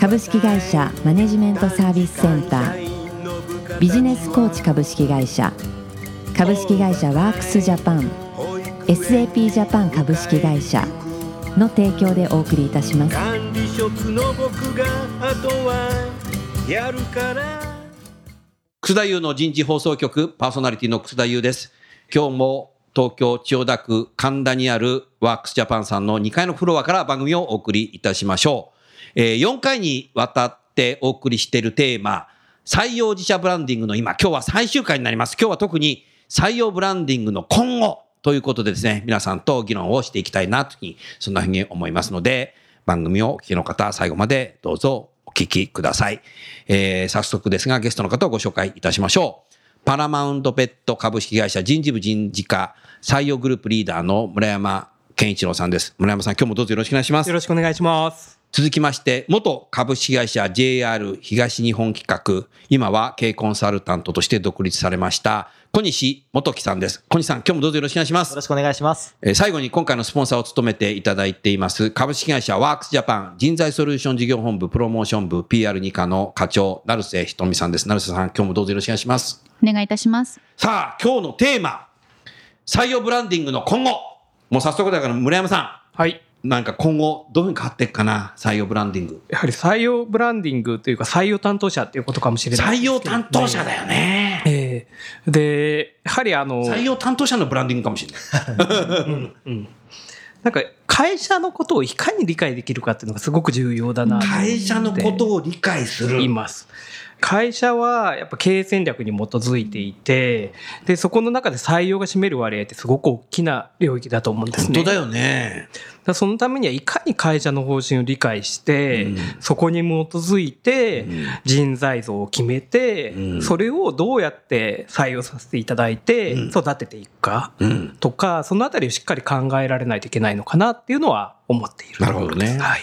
株式会社マネジメントサービスセンター。ビジネスコーチ株式会社。株式会社ワークスジャパン。SAP ジャパン株式会社。の提供でお送りいたします。管理職の僕があとはやるから。楠田優の人事放送局。パーソナリティの楠田優です。今日も東京千代田区神田にあるワークスジャパンさんの2階のフロアから番組をお送りいたしましょう。えー4回にわたってお送りしているテーマ、採用自社ブランディングの今、今日は最終回になります。今日は特に採用ブランディングの今後ということでですね、皆さんと議論をしていきたいなというふうに、そんなふうに思いますので、番組をお聞きの方、最後までどうぞお聞きください。えー早速ですが、ゲストの方をご紹介いたしましょう。パラマウントペット株式会社人事部人事課採用グループリーダーの村山健一郎さんです。村山さん、今日もどうぞよろしくお願いしますよ。ろしくお願いします。続きまして、元株式会社 JR 東日本企画、今は経営コンサルタントとして独立されました、小西元樹さんです。小西さん、今日もどうぞよろしくお願いしますよろ。しくお願いします。えー最後に今回のスポンサーを務めていただいています株式会社ワークスジャパン人材ソリューション事業本部プロモーション部 PR2 課の課長成瀬ひとみさんです。成瀬さん、今日もどうぞよろしくお願いします。お願いいたします。さあ、今日のテーマ、採用ブランディングの今後。もう早速だから村山さはい。ん、なんか今後どういうふうに変わっていくかな、採用ブランディング。やはり採用ブランディングというか採用担当者っていうことかもしれない採用担当者だよね。ええで、やはりあの、採用担当者のブランディングかもしれない。なんか会社のことをいかに理解できるかっていうのがすごく重要だな会社のことを理解する。います。会社はやっぱ経営戦略に基づいていて、で、そこの中で採用が占める割合ってすごく大きな領域だと思うんですね。本当だよね。だそのためにはいかに会社の方針を理解して、うんそこに基づいてうん人材像を決めて、うんそれをどうやって採用させていただいてうん育てていくかうん。とか、そのあたりをしっかり考えられないといけないのかなっていうのは思っているなるほどねはい。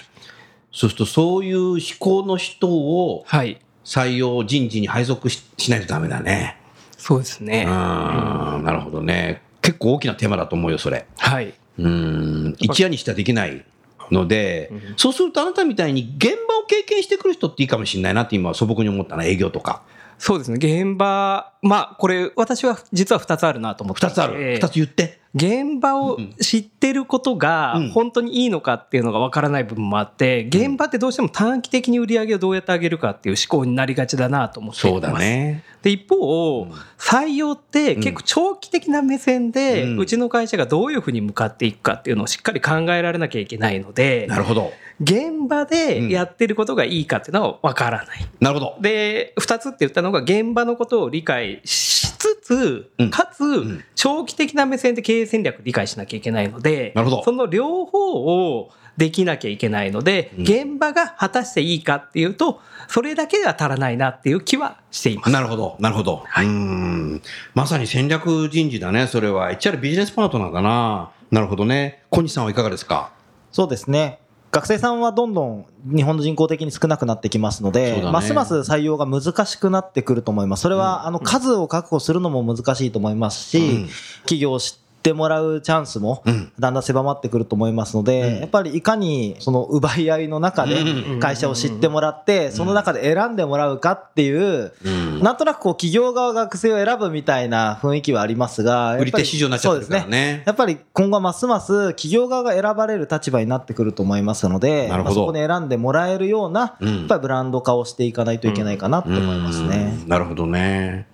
そうすると、そういう思考の人をはい。採用人事に配属ししないとダメだね。そうですね。うん、なるほどね。結構大きなテーマだと思うよ、それ。はい。うん、一夜にしてはできないので、そうするとあなたみたいに現場を経験してくる人っていいかもしれないなって今素朴に思ったな、営業とか。そうですね。現場、まあ、これ、私は実は2つあるなと思っていて二つある。二つ言って。現場を知ってることがうん本当にいいのかっていうのがわからない部分もあって、現場ってどうしても短期的に売り上げをどうやって上げるかっていう思考になりがちだなと思っています。そうだね。で、一方、採用って結構長期的な目線で、ううんちの会社がどういうふうに向かっていくかっていうのをしっかり考えられなきゃいけないのでな、るほど。現場でやってることがいいかっていうのはわからない。なるほど。で、二つって言ったのが、現場のことを理解しつつうん、かつん、長期的な目線で経営戦略理解しなきゃいけないのでなるほど、その両方をできなきゃいけないので、うん現場が果たしていいかっていうと、それだけでは足らないなっていう気はしています。なるほど、なるほど。はいうーん。まさに戦略人事だね、それは。HR ビジネスパートナーだな。なるほどね。小西さんはいかがですか？そうですね。学生さんはどんどん日本の人口的に少なくなってきますので、ね。ますます採用が難しくなってくると思います。それは、あの数を確保するのも難しいと思いますし、うん。企業を知ってもらうチャンスもうんだんだん狭まってくると思いますので、うんやっぱりいかにその奪い合いの中でうん会社を知ってもらって、その中で選んでもらうかっていう、うん。なんとなくこう企業側が学生を選ぶみたいな雰囲気はありますが、やっぱり売り手市場になっちゃってるからね。やっぱり今後はますます企業側が選ばれる立場になってくると思いますので、なるほどまあそこで選んでもらえるような、うんやっぱりブランド化をしていかないといけないかなと思いますね。うんなるほどね。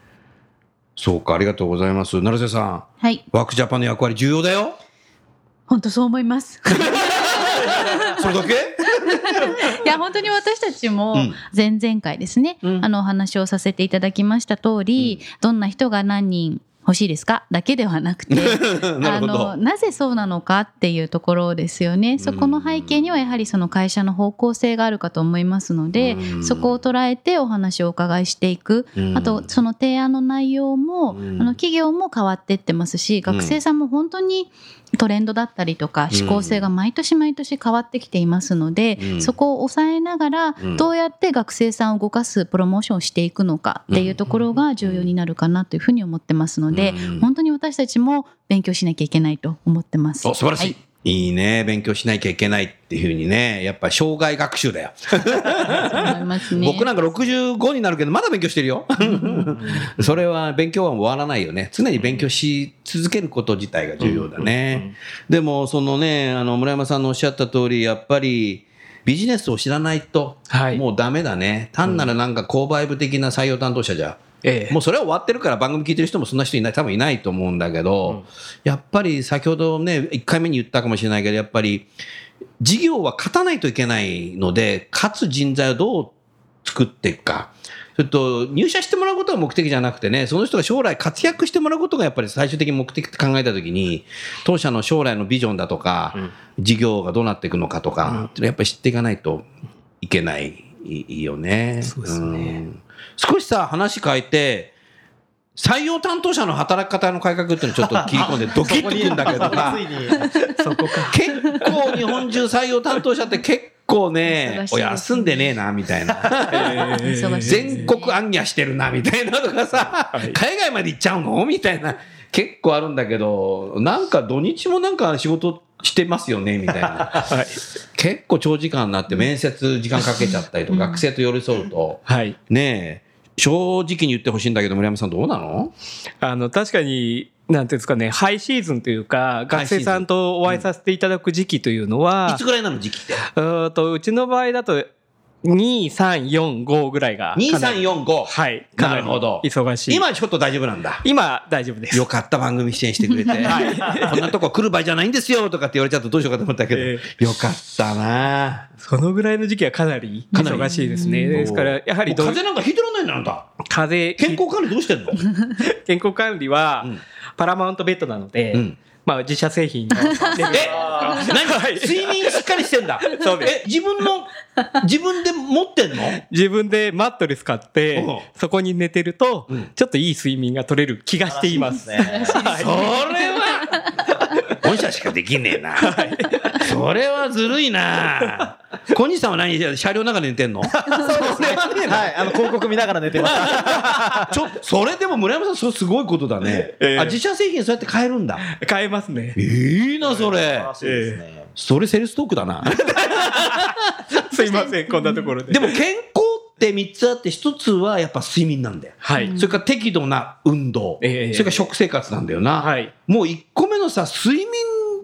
そうか、ありがとうございます。成瀬さん、はい。ワークジャパンの役割重要だよ。本当そう思います。それだけ？いや、本当に私たちもうん前々回ですね、うんあのお話をさせていただきました通り、どんな人が何人欲しいですか？だけではなくて なあのなぜそうなのかっていうところですよね。そこの背景にはやはりその会社の方向性があるかと思いますのでうん。そこを捉えてお話をお伺いしていく。うん。あとその提案の内容もうん。あの企業も変わってってますし学生さんも本当にトレンドだったりとかうん。思考性が毎年毎年変わってきていますのでうん。そこを抑えながらうん。どうやって学生さんを動かすプロモーションをしていくのかっていうところが重要になるかなというふうに思ってますのでうん。本当に私たちも勉強しなきゃいけないと思ってます。お素晴らしい、はいい、いね勉強しなきゃいけないっていうふうにねやっぱり障害学習だよ。ね。僕なんか65になるけどまだ勉強してるよ。それは勉強は終わらないよね。常に勉強し続けること自体が重要だね、でもそのねあの村山さんのおっしゃった通りやっぱりビジネスを知らないとはい。もうダメだね、単なるなんか購買部的な採用担当者じゃ、ええ。もうそれは終わってるから番組聞いてる人もそんな人いない多分いないと思うんだけど、やっぱり先ほどね1回目に言ったかもしれないけどやっぱり事業は勝たないといけないので勝つ人材をどう作っていくか。それと入社してもらうことが目的じゃなくてねその人が将来活躍してもらうことがやっぱり最終的に目的って考えた時に当社の将来のビジョンだとか、事業がどうなっていくのかとか、うのはやっぱり知っていかないといけないよね。そうですね。ん少しさ話変えて採用担当者の働き方の改革っていうのをちょっと切り込んで ドキッとくるんだけどさ ついに。そこか。結構日本中採用担当者って結構ねお休んでねえなみたいな。全国暗夜してるなみたいなとかさ海外まで行っちゃうの？みたいな結構あるんだけどなんか土日もなんか仕事してますよねみたいな。はい。結構長時間になって面接時間かけちゃったりとか学生と寄り添うと。はい。ねえ。正直に言ってほしいんだけど村山さんどうなの？あの確かになんていうんですかねハイシーズンというか学生さんとお会いさせていただく時期というのは、いつぐらいなの時期って？うとうちの場合だと2345ぐらいがかなり2345はいかなるほど。忙しい。今ちょっと大丈夫なんだ。今大丈夫です。よかった番組出演してくれて、こんなとこ来る場合じゃないんですよとかって言われちゃうとどうしようかと思ったけど、えよかったな。そのぐらいの時期はかなり忙しいですね。ですからやはり風邪なんかひいてらんないんだあなた。風邪健康管理どうしてんの？健康管理はうん。パラマウントベッドなので、うんまあ自社製品の。レビューえ何 睡眠しっかりしてんだ。え自分の自分で持ってんの？自分でマットレス買ってう。んそこに寝てるとうん。ちょっといい睡眠が取れる気がしています。ね。それは本社しかできねえな、それはずるいな。小西さんは何車両の中で寝てんの？それはね。はい、あの広告見ながら寝てます。ちょそれでも村山さんそれすごいことだね、ええ。あ自社製品そうやって買えるんだ。買えますね。いいなそれ。素晴らしいですね。それセールストークだな。すいません、こんなところで。でも健康って3つあって1つはやっぱ睡眠なんだよはい。それから適度な運動、ええそれから食生活なんだよな、はい。もう1個目のさ睡眠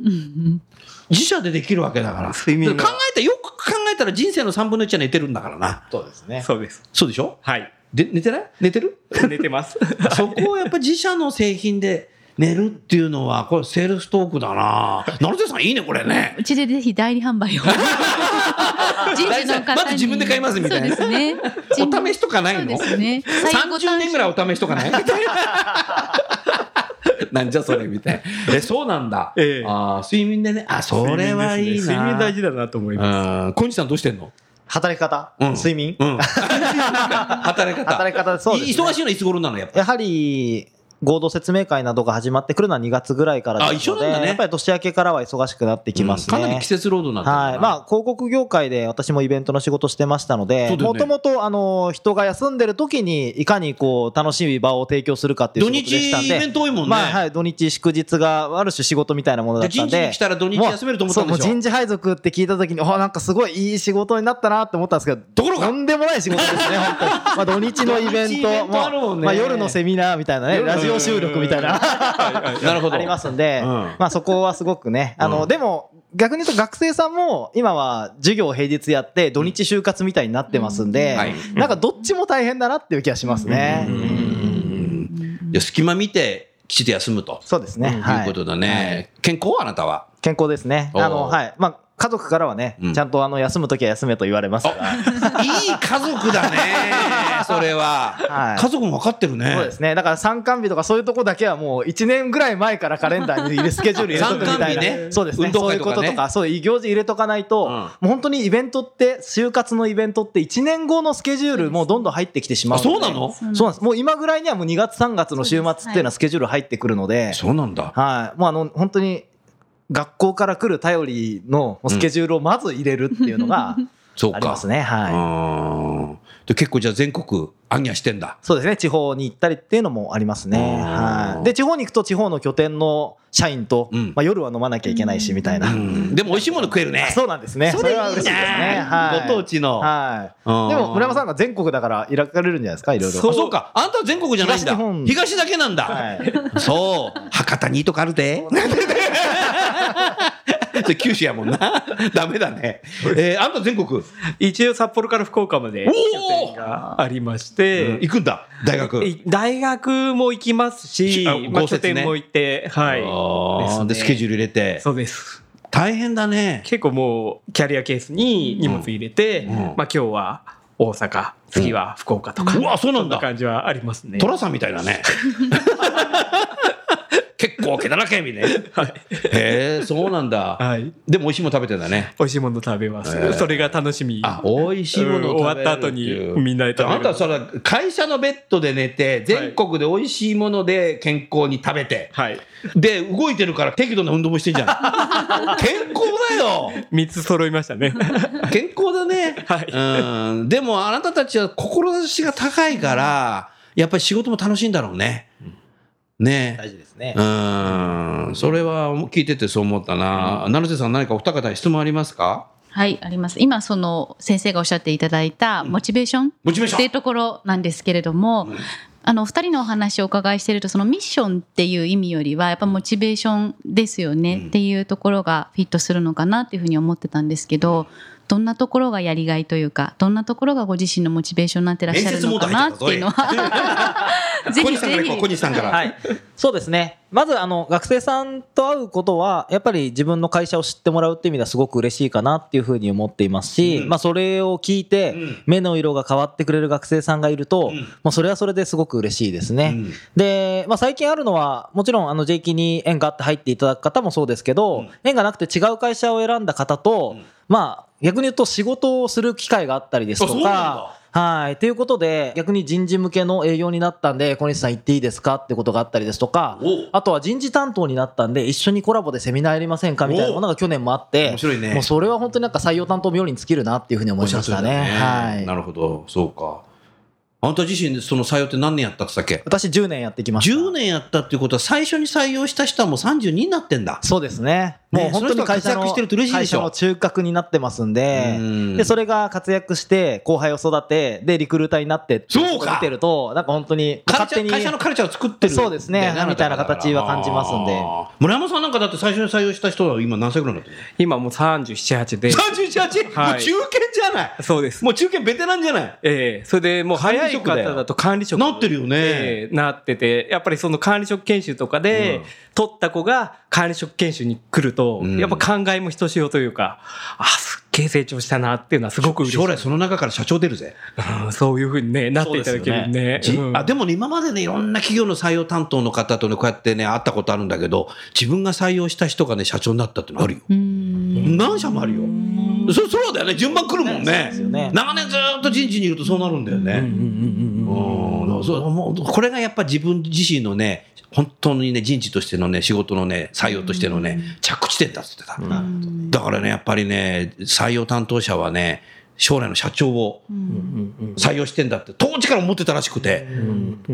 うん自社でできるわけだから睡眠が考えたよく考えたら人生の3分の1は寝てるんだからなそうですね。そうです。そうでしょ？はい。で寝てない？寝てる？寝てます。そこをやっぱ自社の製品で寝るっていうのはこれセールストークだな 成瀬さんいいねこれねうちでぜひ代理販売を。人事の方にまず自分で買いますみたいなそうですね。お試しとかないの？そうですね。30年ぐらいお試しとかない？なんじゃそれみたいな。え、そうなんだ。ええあー睡眠でね。あ、それはいいな。睡眠大事だなと思います。うん。小西さんどうしてんの？働き方、うん睡眠、うん。働き方。働き方、そうです、ね。忙しいのはいつ頃なの？やっぱ。やはり、合同説明会などが始まってくるのは2月ぐらいからですので、ねやっぱり年明けからは忙しくなってきますね。うんかなり季節労働になってはい。まあ、広告業界で私もイベントの仕事してましたので、もともと、あの、人が休んでる時に、いかにこう、楽しい場を提供するかっていう土仕事でしたんで。日イベント多いもんね。まあ、はい、土日祝日がある種仕事みたいなものだったんで。で人事に来たら土日休めると思ったんでしょ？もうそうもう人事配属って聞いた時に、あ、なんかすごいいい仕事になったなって思ったんですけど、ところがとんでもない仕事ですね、本当に。まあ、土日のイベント、まあ、夜のセミナーみたいなね、ラジオ収録みたいな。なるほど。ありますんで、うん。まあそこはすごくね、あの、うんでも、逆に言うと学生さんも今は授業を平日やって土日就活みたいになってますんで、はい。なんかどっちも大変だなっていう気がしますね。うん。うん。で隙間見て、きちっと休むと。そうですね。いうはいことだね。健康あなたは。健康ですね。あの、はい。まあ、家族からはね、うん。ちゃんとあの休む時は休めと言われますから、いい家族だね それは、はい。家族も分かってるね。そうですね。だから参観日とかそういうとこだけはもう1年ぐらい前からカレンダーに入れスケジュール入れとくみたいな、ね。そうですね。運動そういう会とかねこととかそういう行事入れとかないと、うん。もう本当にイベントって就活のイベントって1年後のスケジュールもうどんどん入ってきてしまうそうなの？そうなんです。もう今ぐらいにはもう2月3月の週末っていうのはスケジュール入ってくるので、そうなんだ。はい、もうあの本当に学校から来る頼りのスケジュールをまず入れるっていうのが そうかありますね。はい。うんで結構じゃあ全国暗夜してんだそうですね。地方に行ったりっていうのもありますね。うんはい。で地方に行くと地方の拠点の社員と、うんまあ夜は飲まなきゃいけないしみたいな。うんでも美味しいもの食えるねあ そうなんですね。それは嬉しいですね。はい。ご当地のはい。うんでも村山さんが全国だからいらかれるんじゃないですか。いろいろ。あそうかあんたは全国じゃないんだ東だけなんだ、はい。そう博多にいいとこあるで それ九州やもんな。ダメだね。えーあんた全国、一応札幌から福岡まで拠点がありまして、行くんだ？大学。い大学も行きますし、あまあ、点も行って、はい。でですスケジュール入れて。そうです。大変だね。結構もうキャリアケースに荷物入れて、うん。まあ今日は大阪、次は福岡とか、うわそうなんだ。そ感じはありますね。寅さんみたいだね 結構毛だらけみたいなはい。へえそうなんだ。はい。でも美味しいもの食べてんだね。美味しいもの食べます。それが楽しみ。あ美味しいもの終わった後にみんなで食べる。あんたはそれは会社のベッドで寝て全国で美味しいもので健康に食べて、はい。で動いてるから適度な運動もしてんじゃん。健康だよ。三つ揃いましたね。健康だね、はい。うん。でもあなたたちは志が高いからやっぱり仕事も楽しいんだろうねね。大事ですね。うん。それは聞いててそう思ったな。成瀬さん何かお二方に質問ありますか？はい、あります。今、その先生がおっしゃっていただいたモチベーションモチベーション。っていうところなんですけれども、あの、お二人のお話をお伺いしていると、そのミッションっていう意味よりは、やっぱモチベーションですよねっていうところがフィットするのかなっていうふうに思ってたんですけど、どんなところがやりがいというか、どんなところがご自身のモチベーションになってらっしゃるのかなっていうのは、ぜひぜ小西さんから行こう小ひ。西さんから、はい、そうですね。まずあの学生さんと会うことはやっぱり自分の会社を知ってもらうっていう意味ではすごく嬉しいかなっていうふうに思っていますし、うん。まあそれを聞いてうん。目の色が変わってくれる学生さんがいると、うん。もうそれはそれですごく嬉しいですね。うん。で、まあ、最近あるのはもちろんあの J キに縁があって入っていただく方もそうですけど、うん。縁がなくて違う会社を選んだ方と、うんまあ逆に言うと仕事をする機会があったりですとか。はい。ということで、逆に人事向けの営業になったんで、小西さん行っていいですかってことがあったりですとかあとは人事担当になったんで、一緒にコラボでセミナーやりませんかみたいなものが去年もあって、面白いねもうそれは本当になんか採用担当冥利に尽きるなっていうふうに思いましたね。はい。なるほどそうかあんた自身でその採用って何年やったって言ったっけ？私10年やってきました。10年やったっていうことは最初に採用した人はもう32になってんだそうですね。ねもう本当に活躍してると嬉しいでしょ会社の中核になってますんでうん、で、それが活躍して、後輩を育て、で、リクルーターになってっていそうか見てると、なんか本当に、勝手に、会社のカルチャーを作ってるそうですねみたいな形は感じますんで村山さんなんかだって最初に採用した人は今何歳ぐらいになってる今もう37、8での。?378? はいもう中堅じゃないそうです。もう中堅ベテランじゃないええそれでもう早い方だと管理職。なってるよね。ええなっててやっぱりその管理職研修とかで、うん。取った子が管理職研修に来ると、うん。やっぱ考えもひとしおというかあすっげえ成長したなっていうのはすごく嬉しい将来その中から社長出るぜ。うんそういうふうにねなっていただけるねじうんあでもね、今までね、いろんな企業の採用担当の方とね、こうやってね、会ったことあるんだけど、自分が採用した人がね、社長になったってのあるよ。何社もあるよ。そそうだよね、順番来るもんねね。長年ずっと人事にいるとそうなるんだよね。うんそうもうこれがやっぱ自分自身のね、本当にね、人事としてのね、仕事のね、採用としてのね、着地点だっつってた。だからね、やっぱりね、採用担当者はね、将来の社長を採用してんだって、当時から思ってたらしくて、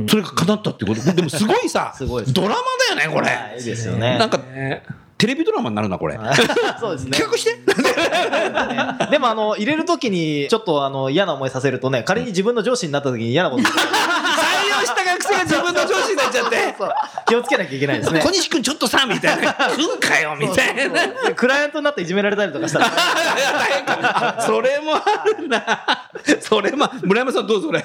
それが叶ったってこと。でもすごいさ、ドラマだよね、これ。はいいいですよね。なんか、ねテレビドラマになるな、これ。そうですね。企画して？でもあの入れるときにちょっとあの嫌な思いさせるとね仮に自分の上司になったときに嫌なこと した学生が自分の上司になっちゃって。そう気をつけなきゃいけないですね小西君ちょっとさ、みたいな。来んかよ、みたいな。でクライアントになっていじめられたりとかしたらあそれもあるな。それも、村山さんどうぞそれ？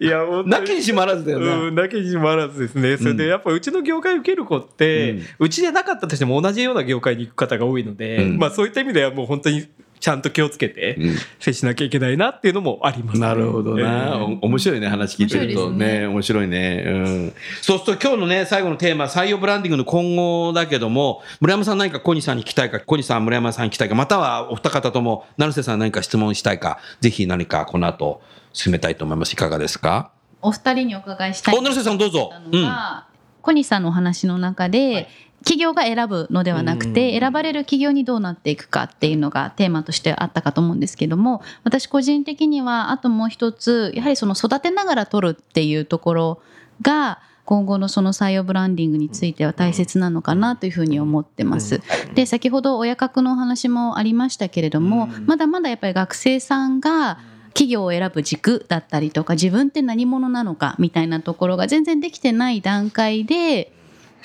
いや、なきにしまらずだよな。うん、なきにしもあらずですね。それで、やっぱうちの業界受ける子って、ううんちじゃなかったとしても同じような業界に行く方が多いので、うんまあそういった意味ではもう本当にちゃんと気をつけてうん。接しなきゃいけないなっていうのもあります、なるほどな、ええお面白いね話聞いてると。面白いですね。面白いね、うん、そうすると今日のね最後のテーマ採用ブランディングの今後だけども村山さん何か小西さんに聞きたいか小西さん村山さんに聞きたいかまたはお二方とも成瀬さん何か質問したいかぜひ何かこの後進めたいと思います。いかがですか？お二人にお伺いしたいお成瀬さんどうぞ。たのが、小西さんのお話の中で、企業が選ぶのではなくて、選ばれる企業にどうなっていくかっていうのがテーマとしてあったかと思うんですけども私個人的にはあともう一つやはりその育てながら取るっていうところが今後のその採用ブランディングについては大切なのかなというふうに思ってます。で先ほど親格のお話もありましたけれども、まだまだやっぱり学生さんが企業を選ぶ軸だったりとか自分って何者なのかみたいなところが全然できてない段階で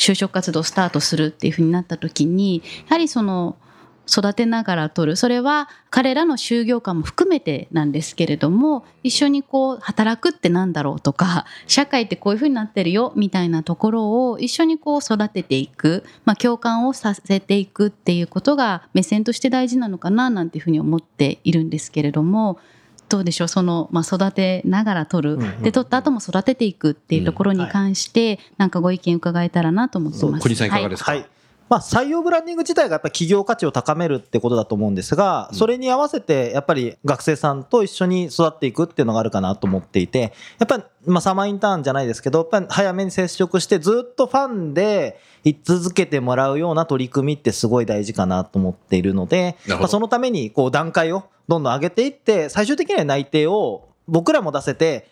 就職活動をスタートするっていうふうになった時にやはりその育てながら取る。それは彼らの就業感も含めてなんですけれども一緒にこう働くってなんだろうとか社会ってこういうふうになってるよみたいなところを一緒にこう育てていく、まあ、共感をさせていくっていうことが目線として大事なのかななんていうふうに思っているんですけれどもどうでしょうその、まあ、育てながら取る、で取った後も育てていくっていうところに関して、なんかご意見伺えたらなと思ってます。小西さんいかがですか、はい。まあ、採用ブランディング自体がやっぱり企業価値を高めるってことだと思うんですが、それに合わせてやっぱり学生さんと一緒に育っていくっていうのがあるかなと思っていて、やっぱり、まあ、サマーインターンじゃないですけど、やっぱり早めに接触してずっとファンで居続けてもらうような取り組みってすごい大事かなと思っているので、まあ、そのためにこう段階をどんどん上げていって、最終的には内定を僕らも出せて、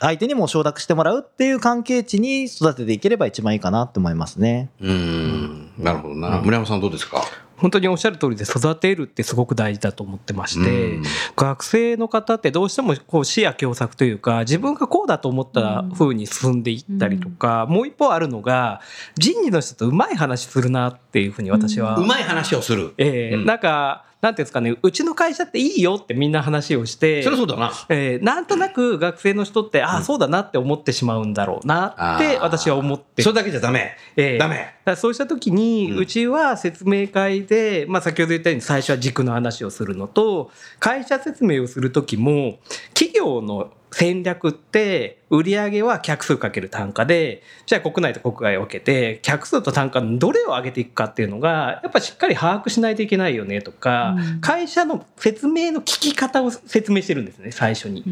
相手にも承諾してもらうっていう関係値に育てていければ一番いいかなと思いますね。うん。なるほどな、村山さんどうですか？本当におっしゃる通りで育てるってすごく大事だと思ってまして、うん。学生の方ってどうしてもこう視野狭窄というか自分がこうだと思った風に進んでいったりとか、もう一方あるのが人事の人とうまい話するなっていうふうに私は、うまい話をする、ええ。うん。なんかなんていうんですかねうちの会社っていいよってみんな話をしてそりゃそうだな。えーなんとなく学生の人って、ああ、そうだなって思ってしまうんだろうなって私は思って。それだけじゃダメ。ええダメ。だそうした時に、うん。うちは説明会で、まあ、先ほど言ったように最初は軸の話をするのと会社説明をする時も企業の戦略って売上は客数かける単価でじゃあ国内と国外を分けて客数と単価のどれを上げていくかっていうのがやっぱしっかり把握しないといけないよねとか、うん会社の説明の聞き方を説明してるんですね最初に。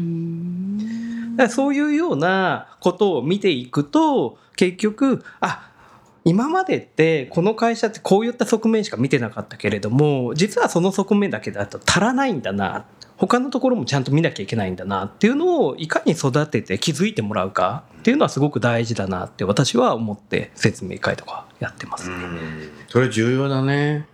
だからそういうようなことを見ていくと結局あ今までってこの会社ってこういった側面しか見てなかったけれども実はその側面だけだと足らないんだな他のところもちゃんと見なきゃいけないんだなっていうのをいかに育てて気づいてもらうかっていうのはすごく大事だなって私は思って説明会とかやってます。それ重要だね。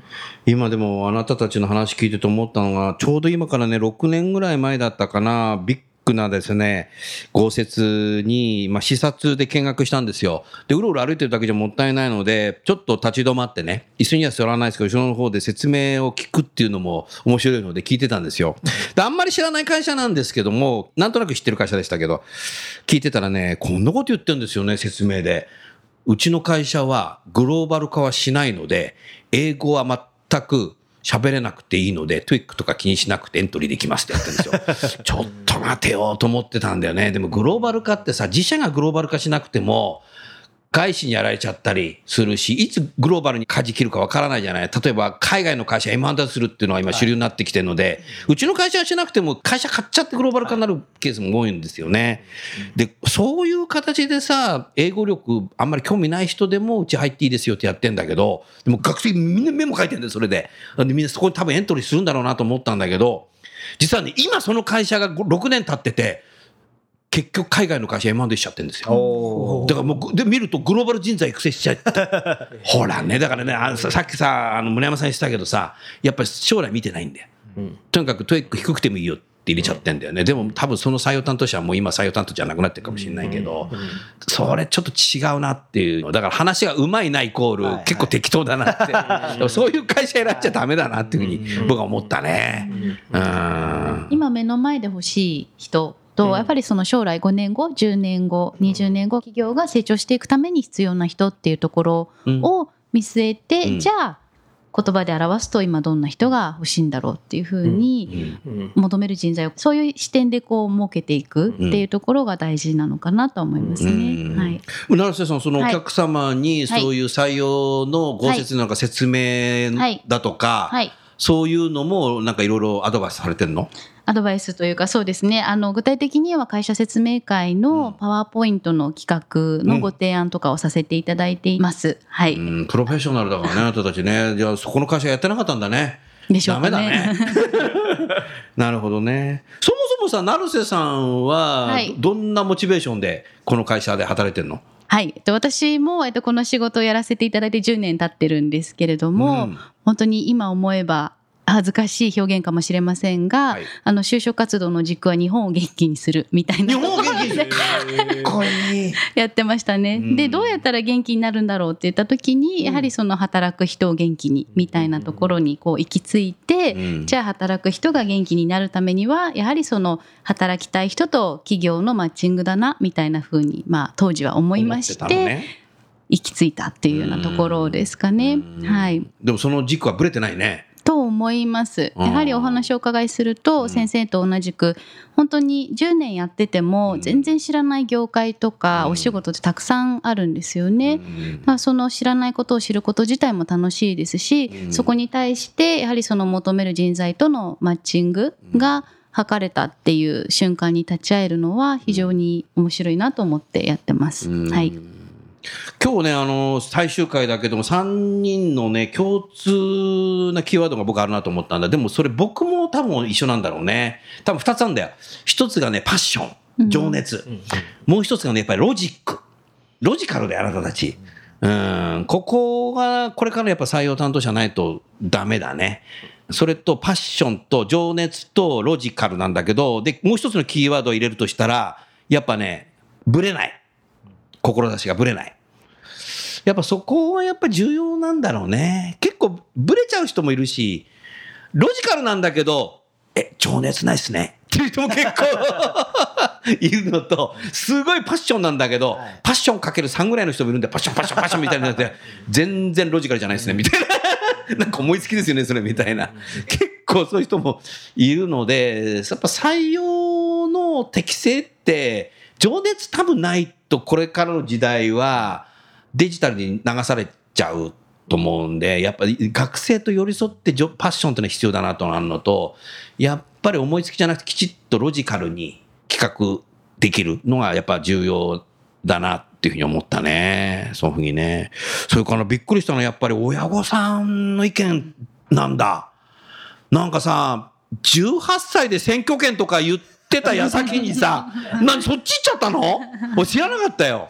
今でもあなたたちの話聞いてて思ったのが、ちょうど今からね、6年ぐらい前だったかな、ビッグなですね、豪雪に、まあ、視察で見学したんですよ。で、うろうろ歩いてるだけじゃもったいないので、ちょっと立ち止まってね、椅子には座らないですけど、後ろの方で説明を聞くっていうのも面白いので聞いてたんですよ。で、あんまり知らない会社なんですけども、なんとなく知ってる会社でしたけど、聞いてたらね、こんなこと言ってるんですよね、説明で。うちの会社はグローバル化はしないので、英語は全く喋れなくていいので、トゥイックとか気にしなくてエントリーできますってやってるんですよ。ちょっと待てよと思ってたんだよね。でもグローバル化ってさ、自社がグローバル化しなくても、外資にやられちゃったりするし、いつグローバルに舵切るかわからないじゃない。例えば海外の会社 M&A するっていうのは今主流になってきてるので、うちの会社はしなくても会社買っちゃってグローバル化になるケースも多いんですよね。で、そういう形でさ、英語力あんまり興味ない人でもうち入っていいですよってやってんだけど、でも学生みんなメモ書いてるんだよ、それで。でみんなそこに多分エントリーするんだろうなと思ったんだけど、実はね、今その会社が6年経ってて、結局海外の会社 M&A しちゃってるんですよ。だからもう、で、見るとグローバル人材育成しちゃって。ほらね、だからね、あのささっきさ、あの、村山さん言ってたけどさ、やっぱり将来見てないんだよ。とにかく TOEIC 低くてもいいよ。って入れちゃってんだよね。でも多分その採用担当者はもう今採用担当じゃなくなってるかもしれないけど、それちょっと違うなっていうの。だから話がうまいなイコール、はいはい結構適当だなって。そういう会社選んじゃダメだなっていうふうに僕は思ったね。うん。今目の前で欲しい人と、やっぱりその将来5年後10年後20年後企業が成長していくために必要な人っていうところうん。を見据えて、うん。じゃあ言葉で表すと今どんな人が欲しいんだろうっていうふうにうん。求める人材をそういう視点でこう設けていくっていうところが大事なのかなと思いますね。うん。はい、成瀬さん、そのおはい。客様にそういう採用の合説なんか説明はい。だとか、はい。そういうのもなんかいろいろアドバイスされてるの？アドバイスというかそうですねあの具体的には会社説明会のパワーポイントの企画のご提案とかをさせていただいています。はい、うん、プロフェッショナルだからね、あなたたちね。じゃあ、そこの会社やってなかったんだね。でしょうかね。ダメだね。なるほどね。そもそもさ、成瀬さんははい、どんなモチベーションでこの会社で働いてるの、はい、えっと私も、えっと、この仕事をやらせていただいて10年経ってるんですけれども、うん本当に今思えば恥ずかしい表現かもしれませんが、はいあの就職活動の軸は日本を元気にするみたいな日本を元気にする。かっこいい。やってましたね。うんでどうやったら元気になるんだろうって言った時に、やはりその働く人を元気にみたいなところにこう行き着いて、うんじゃあ働く人が元気になるためにはやはりその働きたい人と企業のマッチングだなみたいな風にまあ当時は思いまして行き着いたっていうようなところですかね。うんはいでもその軸はぶれてないね。と思います。やはりお話をお伺いすると、先生と同じく本当に10年やってても全然知らない業界とかお仕事ってたくさんあるんですよね。うんだからその知らないことを知ること自体も楽しいですし、うんそこに対してやはりその求める人材とのマッチングが図れたっていう瞬間に立ち会えるのは非常に面白いなと思ってやってます。うんはい。今日ね、あの、最終回だけども、3人のね、共通なキーワードが僕あるなと思ったんだ。でもそれ僕も多分一緒なんだろうね。多分2つあるんだよ。1つがね、パッション、情熱。もう1つがね、やっぱりロジック。ロジカルであなたたち。うん、ここが、これからやっぱ採用担当者ないとダメだね。それとパッションと情熱とロジカルなんだけど、で、もう一つのキーワードを入れるとしたら、やっぱね、ブレない。志がぶれない。やっぱそこはやっぱ重要なんだろうね。結構ぶれちゃう人もいるし、ロジカルなんだけど、え、情熱ないっすね。っていう人も結構 いるのと、すごいパッションなんだけど、はいパッションかける3ぐらいの人もいるんで、パッションパッションパッションみたいになって、全然ロジカルじゃないですね、みたいな。なんか思いつきですよね、それみたいな。結構そういう人もいるので、やっぱ採用の適性って、情熱多分ないとこれからの時代はデジタルに流されちゃうと思うんで、やっぱり学生と寄り添ってジョパッションってのは必要だなとなるのと、やっぱり思いつきじゃなくてきちっとロジカルに企画できるのがやっぱ重要だなっていうふうに思ったね。そういうふうにね。それからびっくりしたのはやっぱり親御さんの意見なんだ。なんかさ、18歳で選挙権とか言ってた矢先にさ、何そっち行っちゃったの？俺知らなかったよ。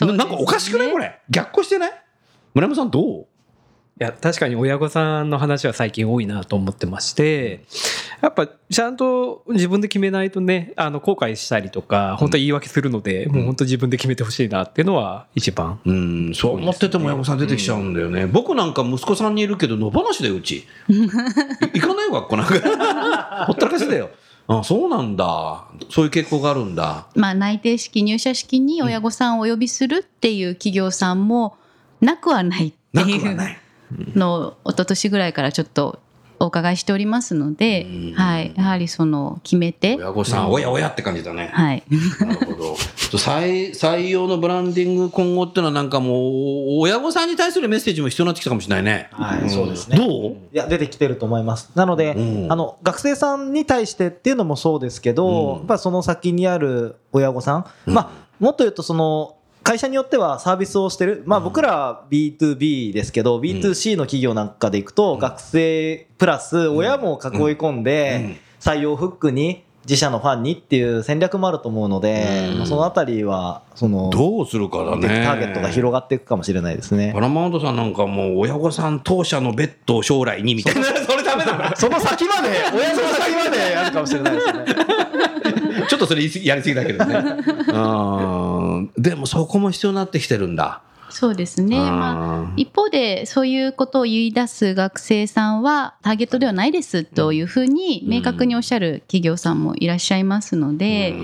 ねなんかおかしくないこれ？逆行してない？村山さんどう？いや確かに親御さんの話は最近多いなと思ってましてやっぱちゃんと自分で決めないとねあの後悔したりとか本当は言い訳するので、もう本当自分で決めてほしいなっていうのは一番うん、そう思ってても親御さん出てきちゃうんだよね。僕なんか息子さんにいるけど野放しだよ、うち。い行かないよ、学校なんか。ほったらかしだよ。あ、そうなんだ。そういう傾向があるんだ。まあ、内定式入社式に親御さんをお呼びするっていう企業さんもなくはないっていう。のを一昨年ぐらいからちょっとお伺いしておりますのでうん、はい、やはりその決めて、親御さん、おやおやって感じだね。はい、なるほど。採採用のブランディング今後っていうのはなんかもう、親御さんに対するメッセージも必要になってきたかもしれないね。はいん。そうですね。どう？いや出てきてると思います。なので、うん。あの学生さんに対してっていうのもそうですけど、うん。やっぱその先にある親御さん、うん。まあもっと言うとその会社によってはサービスをしてる、まあ、僕らは B2B ですけど、B2C の企業なんかでいくと、学生プラス親も囲い込んで、うん採用フックに自社のファンにっていう戦略もあると思うので、うんまあ、そのあたりはそのどうするかだね。ターゲットが広がっていくかもしれないですねパ。ラマウントさんなんかもう親御さん当社のベッドを将来にみたいな。それダメだな。その先まで、親の先までやるかもしれないですね。ちょっとそれやりすぎだけどね。うん。でもそこも必要になってきてるんだ。そうですね。まああ一方でそういうことを言い出す学生さんはターゲットではないですというふうに明確におっしゃる企業さんもいらっしゃいますので、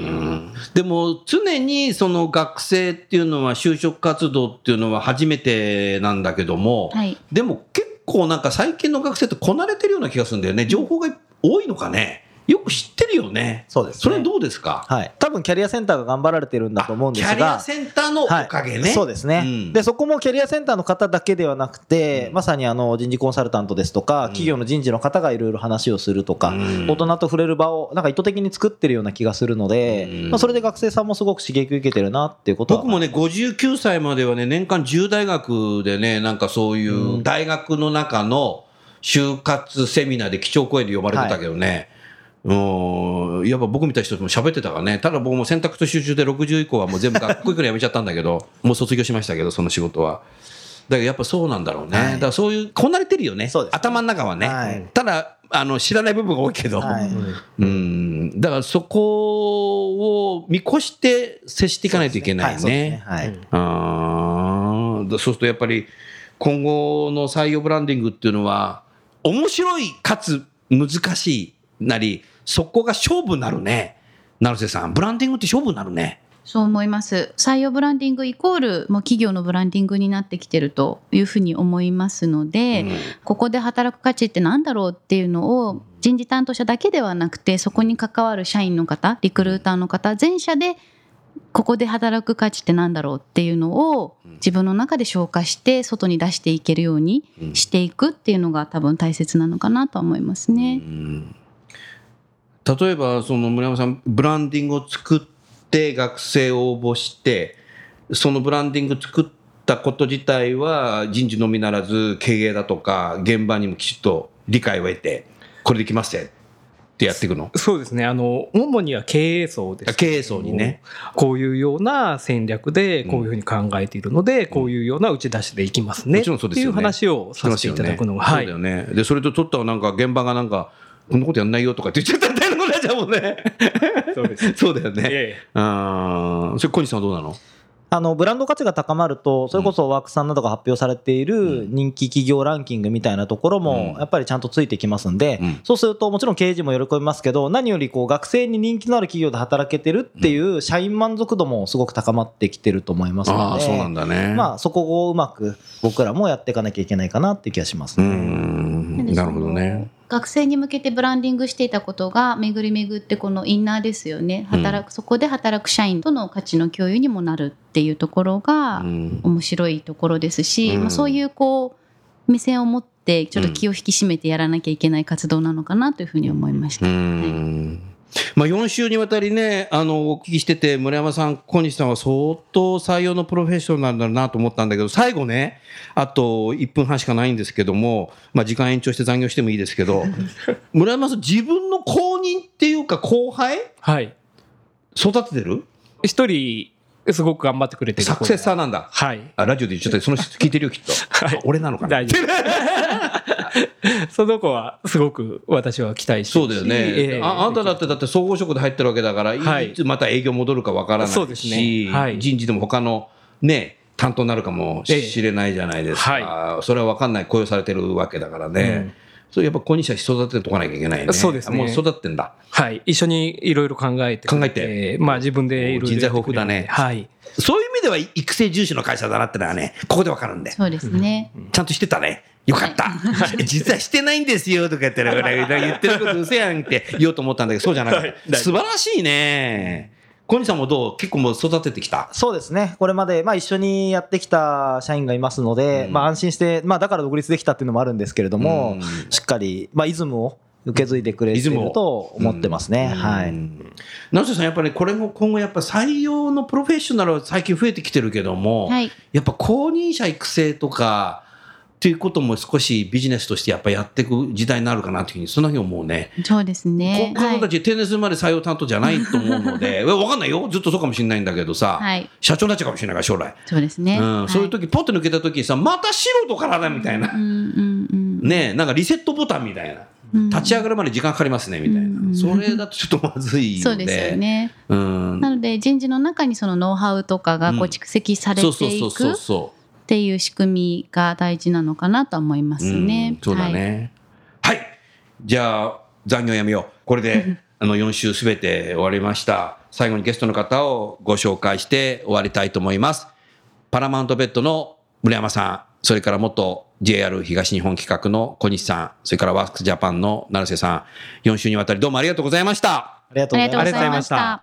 でも常にその学生っていうのは就職活動っていうのは初めてなんだけども、はい、でも結構なんか最近の学生ってこなれてるような気がするんだよね。情報が多いのかね。よく知ってるよね。そうですね。それどうですか？はい。多分キャリアセンターが頑張られてるんだと思うんですが。キャリアセンターのおかげね。はい、そうですね、うん。でそこもキャリアセンターの方だけではなくて、まさにあの人事コンサルタントですとか、企業の人事の方がいろいろ話をするとか、うん。大人と触れる場をなんか意図的に作ってるような気がするので、うん。まあ、それで学生さんもすごく刺激を受けてるなっていうことは。僕もね、59歳まではね、年間10大学でね、なんかそういう大学の中の就活セミナーで基調講演で呼ばれてたけどね、うん、やっぱ僕みたいな人とも喋ってたからね、ただ僕も選択と集中で60以降はもう全部学校行くのやめちゃったんだけど、もう卒業しましたけど、その仕事は。だけどやっぱそうなんだろうね。はいだからそういう、こなれてるよね。ね頭の中はね。はいただ、あの、知らない部分が多いけど。はいうん。だからそこを見越して接していかないといけないはいそうですね。そうするとやっぱり今後の採用ブランディングっていうのは面白いかつ難しいなりそこが勝負になるね。成瀬さんブランディングって勝負になるね。そう思います。採用ブランディングイコールもう企業のブランディングになってきてるというふうに思いますので、うん。ここで働く価値って何だろうっていうのを人事担当者だけではなくてそこに関わる社員の方リクルーターの方全社でここで働く価値って何だろうっていうのを自分の中で消化して外に出していけるようにしていくっていうのが多分大切なのかなとは思いますね。うん例えばその村山さんブランディングを作って学生を応募してそのブランディング作ったこと自体は人事のみならず経営だとか現場にもきちっと理解を得てこれできますよってやっていくの？そうですね。あの、主には経営層です。経営層にね。こういうような戦略でこういうふうに考えているので、こういうような打ち出しでいきますね。もちろんそうですよねっていう話をさせていただくのが、はいそうだよ。ね。で、それと取ったらなんか現場がなんか、こんなことやんないよとかって言っちゃったみたいなことになっちゃうもんね。そうです。そうだよね。ええあーそれ小西さんはどうなの？あのブランド価値が高まるとそれこそワークさんなどが発表されている人気企業ランキングみたいなところもうんやっぱりちゃんとついてきますんで、うんそうするともちろん経営陣も喜びますけど何よりこう学生に人気のある企業で働けてるっていう社員満足度もすごく高まってきてると思いますあのであそうなんだね。まあそこをうまく僕らもやっていかなきゃいけないかなって気がしますうね。ん、なるほどね。学生に向けてブランディングしていたことが巡り巡ってこのインナーですよね。働く、そこで働く社員との価値の共有にもなるっていうところがうん。面白いところですし、うんまあ、そういうこう目線を持ってちょっと気を引き締めてやらなきゃいけない活動なのかなというふうに思いました。うんまあ、4週にわたりね、あの、お聞きしてて、村山さん、小西さんは相当採用のプロフェッショナルだなと思ったんだけど、最後ね、あと1分半しかないんですけども、まあ、時間延長して残業してもいいですけど、村山さん、自分の後任っていうか後輩？はい。育ててる？一人、すごく頑張ってくれてる。サクセッサーなんだ。はい。あ、ラジオで言っちゃったその人聞いてるよ、きっと。はいあ俺なのかな？大丈夫。その子はすごく私は期待してるし。そうだよね、ええ。ああなただってだって総合職で入ってるわけだから、はい。い、つまた営業戻るかわからないしそうですね。はい。人事でも他のね担当になるかもしれないじゃないですか、ええそれは分かんない雇用されてるわけだからね、うん。それやっぱ子にした育てておかなきゃいけないね。そうですね。もう育ってんだ。はい。一緒にいろいろ考えて考えまあ自分でいろいろ人材豊富だね。はい。そういう意味では育成重視の会社だなってのはねここで分かるんで。そうですね、ちゃんとしてたね。よかった。実はしてないんですよとか言ってる言ってること嘘やんって言おうと思ったんだけど、そうじゃなかった。素晴らしいね。小西さんもどう？結構もう育ててきた？そうですね、これまで、まあ、一緒にやってきた社員がいますので、うん。まあ、安心して、まあ、だから独立できたっていうのもあるんですけれども、うん。しっかり、まあ、イズムを受け継いでくれてると思ってますね。はい。成瀬さん、やっぱりこれも今後やっぱ採用のプロフェッショナルは最近増えてきてるけども、はい。やっぱ公認者育成とか、っていうことも少しビジネスとしてやっぱりやっていく時代になるかなというふうに、その日思うね。そうですね。この方たち定年するまで採用担当じゃないと思うので、わかんないよ。ずっとそうかもしれないんだけどさ、はい社長になっちゃうかもしれないから、将来。そうですね。うん、そういう時。時、ポッと抜けた時にさ、また素人からだみたいな。うんうんうん。ねえ、なんかリセットボタンみたいな。うん立ち上がるまで時間かかりますね、みたいうんな。それだとちょっとまずいので。そうですよね。うん。なので人事の中にそのノウハウとかがこううん蓄積されそうそうそうていくっていう仕組みが大事なのかなと思いまう。すねうん。そうだね。はい。じゃあ、残業やめよう。これで、あの、4週すべて終わりました。最後にゲストの方をご紹介して終わりたいと思います。パラマウントベッドの村山さん、それから元 JR 東日本企画の小西さん、それからワークスジャパンの成瀬さん、4週にわたりどうもありがとうございました。ありがとうございますがとうございましあ